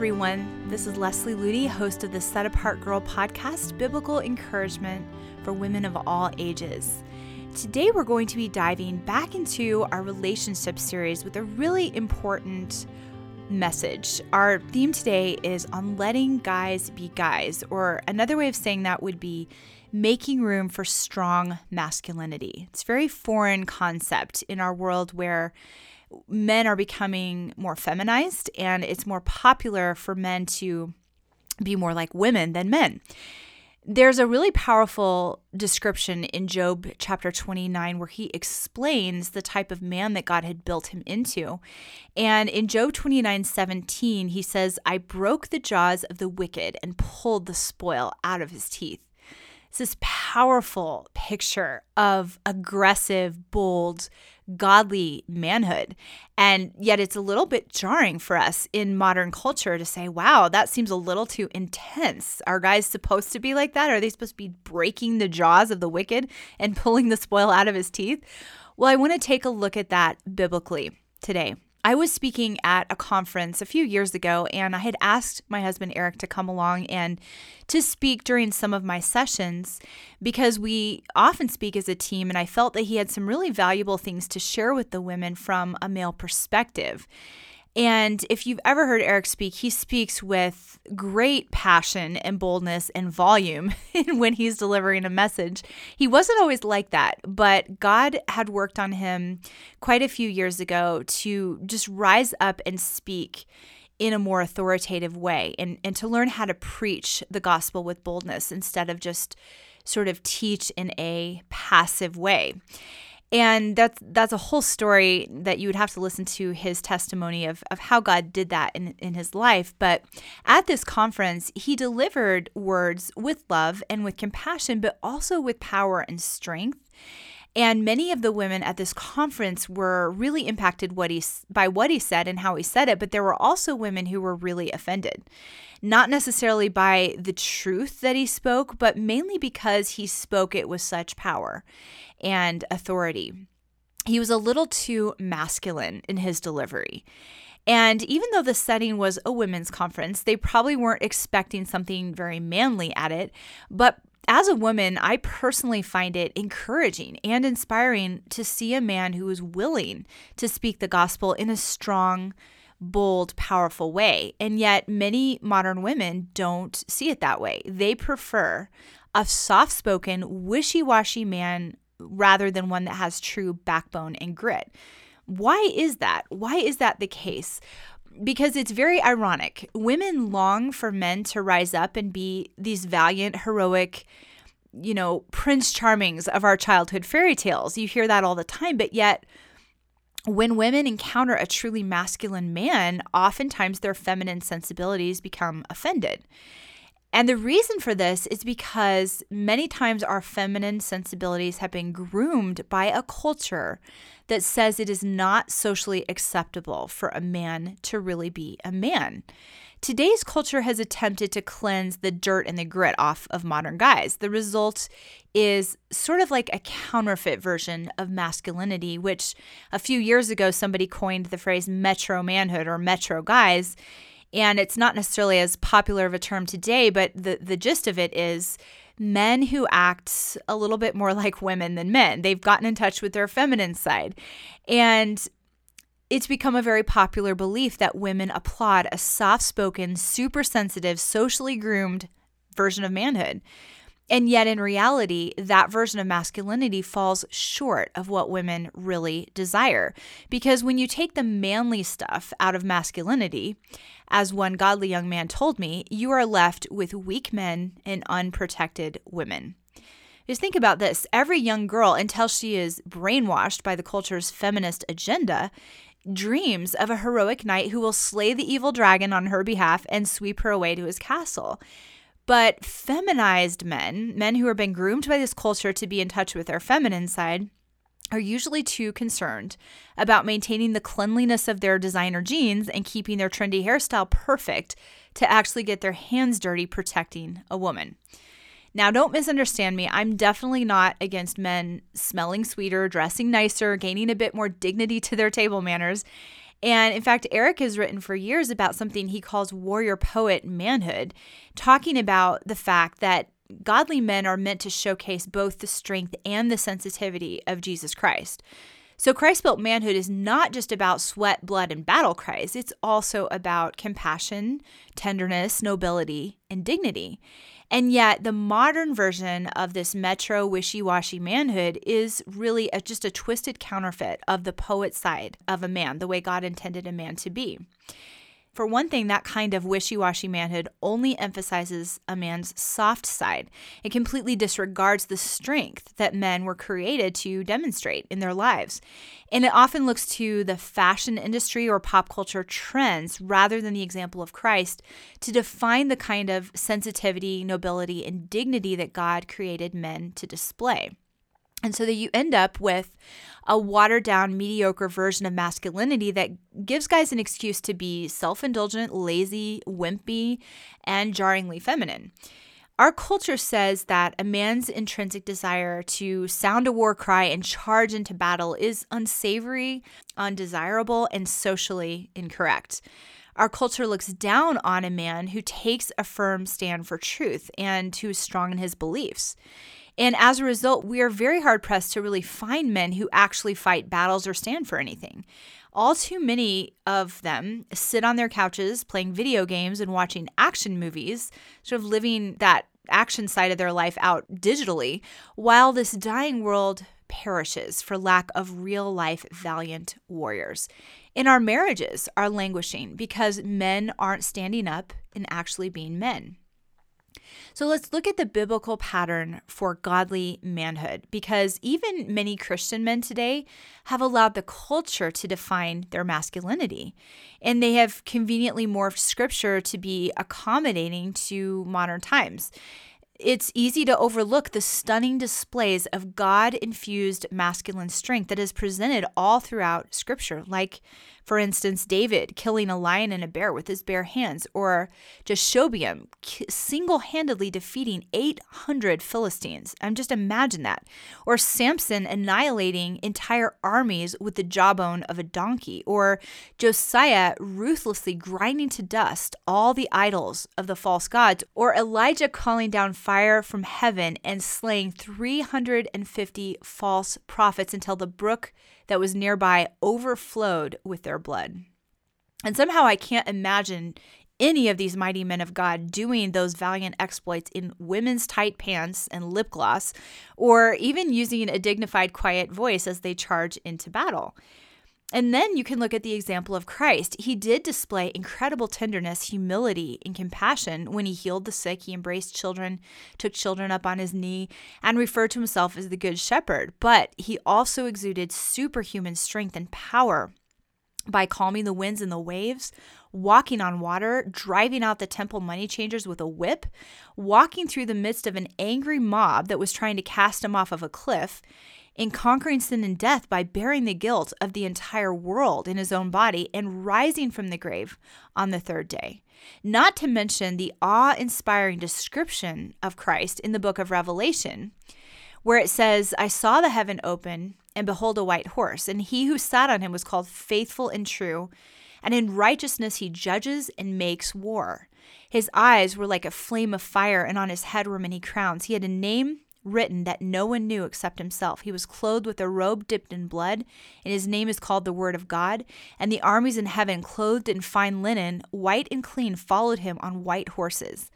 everyone. This is Leslie Ludy, host of the Set Apart Girl podcast, Biblical Encouragement for Women of All Ages. Today, we're going to be diving back into our relationship series with a really important message. Our theme today is on letting guys be guys, or another way of saying that would be making room for strong masculinity. It's a very foreign concept in our world where men are becoming more feminized and it's more popular for men to be more like women than men. There's a really powerful description in Job chapter 29 where he explains the type of man that God had built him into. And in Job 29 17, he says, I broke the jaws of the wicked and pulled the spoil out of his teeth. It's this powerful picture of aggressive, bold, godly manhood. And yet it's a little bit jarring for us in modern culture to say, wow, that seems a little too intense. Are guys supposed to be like that? Are they supposed to be breaking the jaws of the wicked and pulling the spoil out of his teeth? Well, I want to take a look at that biblically today. I was speaking at a conference a few years ago, and I had asked my husband Eric to come along and to speak during some of my sessions because we often speak as a team, and I felt that he had some really valuable things to share with the women from a male perspective. And if you've ever heard Eric speak, he speaks with great passion and boldness and volume when he's delivering a message. He wasn't always like that, but God had worked on him quite a few years ago to just rise up and speak in a more authoritative way and, and to learn how to preach the gospel with boldness instead of just sort of teach in a passive way and that's that's a whole story that you would have to listen to his testimony of, of how God did that in, in his life. But at this conference, he delivered words with love and with compassion, but also with power and strength. And many of the women at this conference were really impacted what he, by what he said and how he said it, but there were also women who were really offended. Not necessarily by the truth that he spoke, but mainly because he spoke it with such power and authority. He was a little too masculine in his delivery. And even though the setting was a women's conference, they probably weren't expecting something very manly at it. But as a woman, I personally find it encouraging and inspiring to see a man who is willing to speak the gospel in a strong, bold, powerful way. And yet, many modern women don't see it that way. They prefer a soft spoken, wishy washy man rather than one that has true backbone and grit. Why is that? Why is that the case? Because it's very ironic. Women long for men to rise up and be these valiant, heroic, you know, Prince Charmings of our childhood fairy tales. You hear that all the time, but yet, when women encounter a truly masculine man, oftentimes their feminine sensibilities become offended. And the reason for this is because many times our feminine sensibilities have been groomed by a culture that says it is not socially acceptable for a man to really be a man. Today's culture has attempted to cleanse the dirt and the grit off of modern guys. The result is sort of like a counterfeit version of masculinity, which a few years ago somebody coined the phrase metro manhood or metro guys. And it's not necessarily as popular of a term today, but the, the gist of it is men who act a little bit more like women than men. They've gotten in touch with their feminine side. And it's become a very popular belief that women applaud a soft spoken, super sensitive, socially groomed version of manhood. And yet, in reality, that version of masculinity falls short of what women really desire. Because when you take the manly stuff out of masculinity, as one godly young man told me, you are left with weak men and unprotected women. Just think about this every young girl, until she is brainwashed by the culture's feminist agenda, dreams of a heroic knight who will slay the evil dragon on her behalf and sweep her away to his castle. But feminized men, men who have been groomed by this culture to be in touch with their feminine side, are usually too concerned about maintaining the cleanliness of their designer jeans and keeping their trendy hairstyle perfect to actually get their hands dirty protecting a woman. Now, don't misunderstand me. I'm definitely not against men smelling sweeter, dressing nicer, gaining a bit more dignity to their table manners. And in fact, Eric has written for years about something he calls warrior poet manhood, talking about the fact that godly men are meant to showcase both the strength and the sensitivity of Jesus Christ. So, Christ built manhood is not just about sweat, blood, and battle cries. It's also about compassion, tenderness, nobility, and dignity. And yet, the modern version of this metro wishy washy manhood is really a, just a twisted counterfeit of the poet side of a man, the way God intended a man to be. For one thing, that kind of wishy washy manhood only emphasizes a man's soft side. It completely disregards the strength that men were created to demonstrate in their lives. And it often looks to the fashion industry or pop culture trends rather than the example of Christ to define the kind of sensitivity, nobility, and dignity that God created men to display. And so that you end up with a watered down, mediocre version of masculinity that gives guys an excuse to be self indulgent, lazy, wimpy, and jarringly feminine. Our culture says that a man's intrinsic desire to sound a war cry and charge into battle is unsavory, undesirable, and socially incorrect. Our culture looks down on a man who takes a firm stand for truth and who is strong in his beliefs. And as a result, we are very hard pressed to really find men who actually fight battles or stand for anything. All too many of them sit on their couches playing video games and watching action movies, sort of living that action side of their life out digitally, while this dying world perishes for lack of real life valiant warriors. And our marriages are languishing because men aren't standing up and actually being men. So let's look at the biblical pattern for godly manhood because even many Christian men today have allowed the culture to define their masculinity. And they have conveniently morphed scripture to be accommodating to modern times it's easy to overlook the stunning displays of God infused masculine strength that is presented all throughout Scripture, like for instance, David killing a lion and a bear with his bare hands, or Jashobeam single handedly defeating 800 Philistines. I'm just imagine that. Or Samson annihilating entire armies with the jawbone of a donkey, or Josiah ruthlessly grinding to dust all the idols of the false gods, or Elijah calling down fire from heaven and slaying 350 false prophets until the brook that was nearby overflowed with their blood. And somehow I can't imagine any of these mighty men of God doing those valiant exploits in women's tight pants and lip gloss, or even using a dignified, quiet voice as they charge into battle. And then you can look at the example of Christ. He did display incredible tenderness, humility, and compassion when he healed the sick. He embraced children, took children up on his knee, and referred to himself as the Good Shepherd. But he also exuded superhuman strength and power by calming the winds and the waves, walking on water, driving out the temple money changers with a whip, walking through the midst of an angry mob that was trying to cast him off of a cliff in conquering sin and death by bearing the guilt of the entire world in his own body and rising from the grave on the third day. Not to mention the awe inspiring description of Christ in the book of Revelation, where it says, I saw the heaven open, and behold, a white horse, and he who sat on him was called faithful and true, and in righteousness he judges and makes war. His eyes were like a flame of fire, and on his head were many crowns. He had a name written that no one knew except himself. He was clothed with a robe dipped in blood, and his name is called the Word of God. And the armies in heaven, clothed in fine linen, white and clean, followed him on white horses.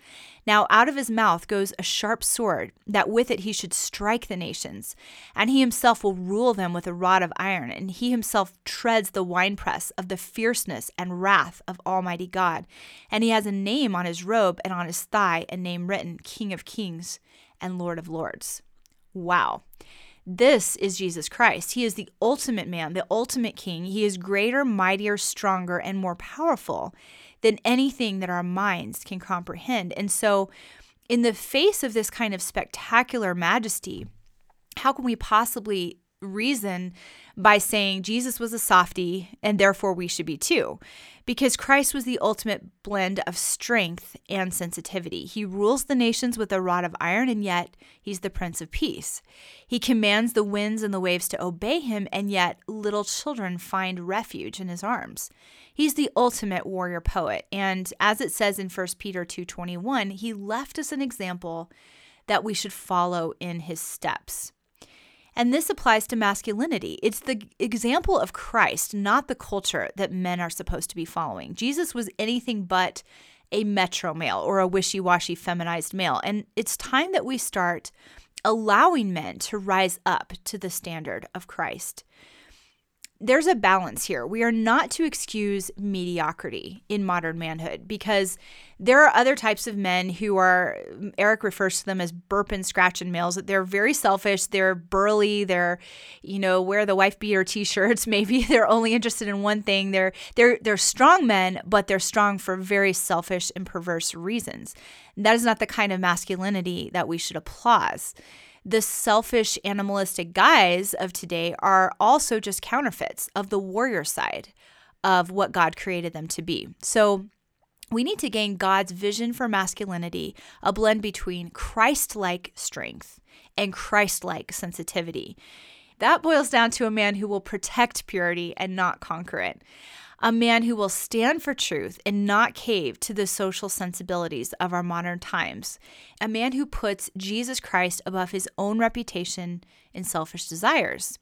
Now out of his mouth goes a sharp sword, that with it he should strike the nations. And he himself will rule them with a rod of iron, and he himself treads the winepress of the fierceness and wrath of Almighty God. And he has a name on his robe, and on his thigh a name written King of Kings and Lord of Lords. Wow. This is Jesus Christ. He is the ultimate man, the ultimate king. He is greater, mightier, stronger, and more powerful than anything that our minds can comprehend. And so, in the face of this kind of spectacular majesty, how can we possibly reason by saying Jesus was a softy and therefore we should be too. Because Christ was the ultimate blend of strength and sensitivity. He rules the nations with a rod of iron, and yet he's the Prince of Peace. He commands the winds and the waves to obey him, and yet little children find refuge in his arms. He's the ultimate warrior poet, and as it says in 1 Peter 2:21, he left us an example that we should follow in his steps. And this applies to masculinity. It's the example of Christ, not the culture that men are supposed to be following. Jesus was anything but a metro male or a wishy washy feminized male. And it's time that we start allowing men to rise up to the standard of Christ there's a balance here. We are not to excuse mediocrity in modern manhood because there are other types of men who are, Eric refers to them as burp and scratch and males. They're very selfish. They're burly. They're, you know, wear the wife beater t-shirts. Maybe they're only interested in one thing. They're they're they're strong men, but they're strong for very selfish and perverse reasons. That is not the kind of masculinity that we should applaud the selfish animalistic guys of today are also just counterfeits of the warrior side of what God created them to be. So we need to gain God's vision for masculinity, a blend between Christ like strength and Christ like sensitivity. That boils down to a man who will protect purity and not conquer it a man who will stand for truth and not cave to the social sensibilities of our modern times, a man who puts Jesus Christ above his own reputation and selfish desires.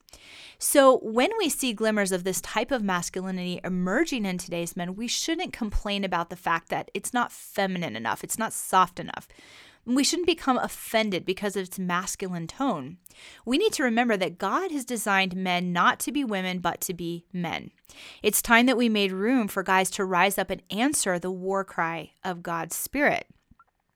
So, when we see glimmers of this type of masculinity emerging in today's men, we shouldn't complain about the fact that it's not feminine enough, it's not soft enough. We shouldn't become offended because of its masculine tone. We need to remember that God has designed men not to be women, but to be men. It's time that we made room for guys to rise up and answer the war cry of God's Spirit.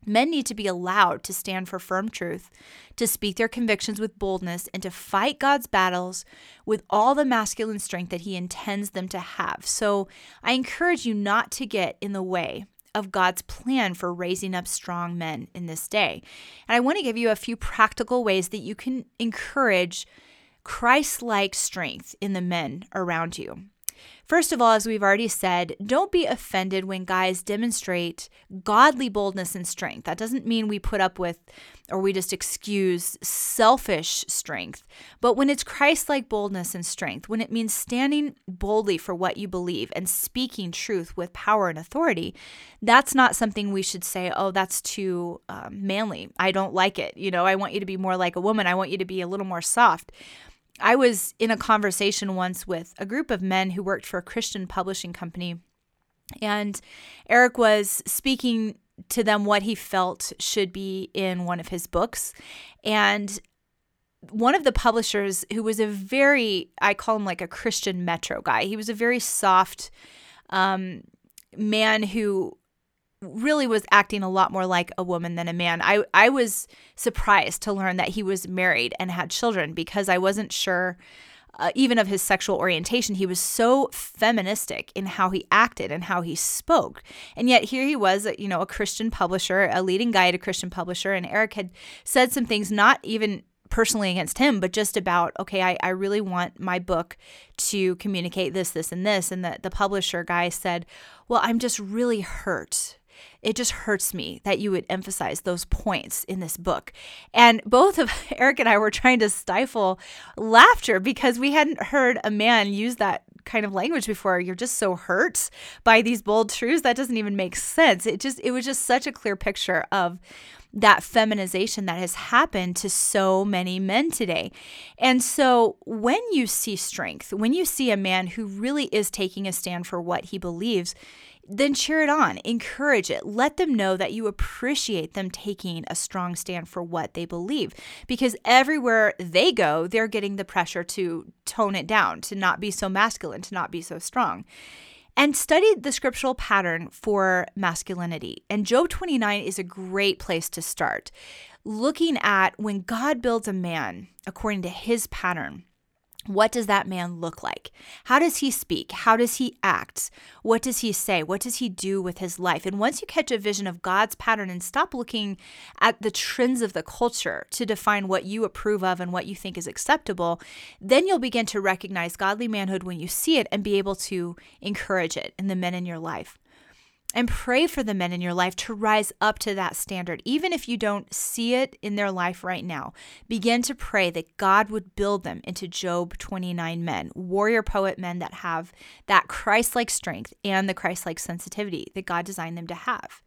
Men need to be allowed to stand for firm truth, to speak their convictions with boldness, and to fight God's battles with all the masculine strength that He intends them to have. So I encourage you not to get in the way of God's plan for raising up strong men in this day. And I want to give you a few practical ways that you can encourage Christ like strength in the men around you. First of all, as we've already said, don't be offended when guys demonstrate godly boldness and strength. That doesn't mean we put up with or we just excuse selfish strength, but when it's Christ like boldness and strength, when it means standing boldly for what you believe and speaking truth with power and authority, that's not something we should say, oh, that's too um, manly. I don't like it. You know, I want you to be more like a woman. I want you to be a little more soft. I was in a conversation once with a group of men who worked for a Christian publishing company. And Eric was speaking to them what he felt should be in one of his books. And one of the publishers, who was a very, I call him like a Christian metro guy, he was a very soft um, man who really was acting a lot more like a woman than a man. I I was surprised to learn that he was married and had children because I wasn't sure uh, even of his sexual orientation. He was so feministic in how he acted and how he spoke. And yet here he was, you know, a Christian publisher, a leading guy at a Christian publisher and Eric had said some things not even personally against him, but just about, okay, I, I really want my book to communicate this, this, and this. And the, the publisher guy said, Well, I'm just really hurt it just hurts me that you would emphasize those points in this book. And both of Eric and I were trying to stifle laughter because we hadn't heard a man use that kind of language before. You're just so hurt by these bold truths that doesn't even make sense. It just it was just such a clear picture of that feminization that has happened to so many men today. And so, when you see strength, when you see a man who really is taking a stand for what he believes, then cheer it on, encourage it, let them know that you appreciate them taking a strong stand for what they believe. Because everywhere they go, they're getting the pressure to tone it down, to not be so masculine, to not be so strong. And study the scriptural pattern for masculinity. And Job 29 is a great place to start. Looking at when God builds a man according to his pattern What does that man look like? How does he speak? How does he act? What does he say? What does he do with his life? And once you catch a vision of God's pattern and stop looking at the trends of the culture to define what you approve of and what you think is acceptable, then you'll begin to recognize godly manhood when you see it and be able to encourage it in the men in your life and pray for the men in your life to rise up to that standard, even if you don't see it in their life right now. Begin to pray that God would build them into Job 29 men, warrior poet men that have that Christ like strength and the Christ like sensitivity that God designed them to have.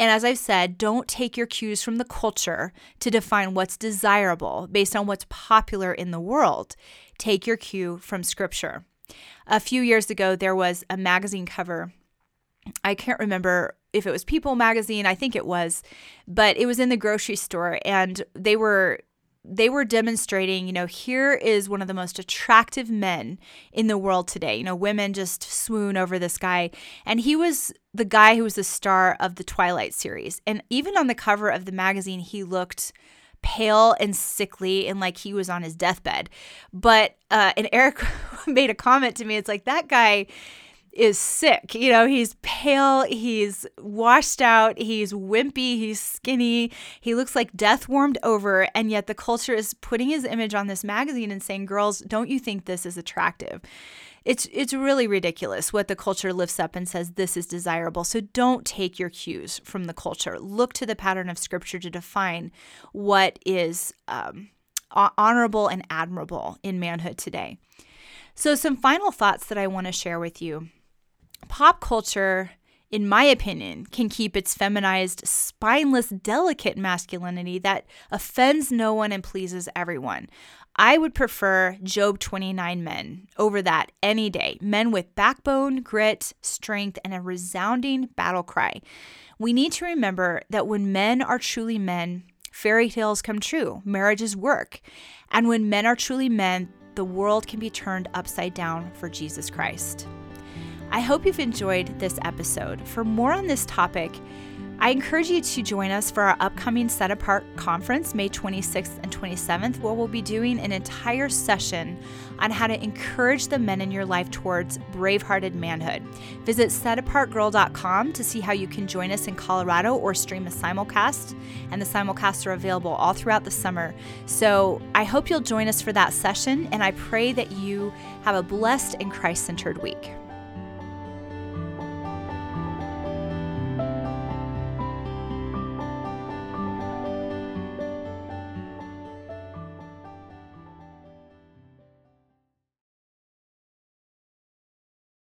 And as I've said, don't take your cues from the culture to define what's desirable based on what's popular in the world. Take your cue from scripture. A few years ago, there was a magazine cover I can't remember if it was People magazine, I think it was, but it was in the grocery store and they were they were demonstrating, you know, here is one of the most attractive men in the world today. You know, women just swoon over this guy. And he was the guy who was the star of the Twilight series. And even on the cover of the magazine, he looked pale and sickly and like he was on his deathbed. But, uh, and Eric made a comment to me. It's like, that guy is sick. You know, he's pale, he's washed out, he's wimpy, he's skinny, he looks like death warmed over, and yet the culture is putting his image on this magazine and saying, "Girls, don't you think this is attractive?" It's it's really ridiculous what the culture lifts up and says this is desirable. So don't take your cues from the culture. Look to the pattern of scripture to define what is um, honorable and admirable in manhood today. So, some final thoughts that I want to share with you pop culture, in my opinion, can keep its feminized, spineless, delicate masculinity that offends no one and pleases everyone. I would prefer Job 29 men over that any day. Men with backbone, grit, strength, and a resounding battle cry. We need to remember that when men are truly men, fairy tales come true, marriages work. And when men are truly men, the world can be turned upside down for Jesus Christ. I hope you've enjoyed this episode. For more on this topic, I encourage you to join us for our upcoming Set Apart conference, May 26th and 27th, where we'll be doing an entire session on how to encourage the men in your life towards brave-hearted manhood. Visit setapartgirl.com to see how you can join us in Colorado or stream a simulcast, and the simulcasts are available all throughout the summer. So I hope you'll join us for that session, and I pray that you have a blessed and Christ-centered week.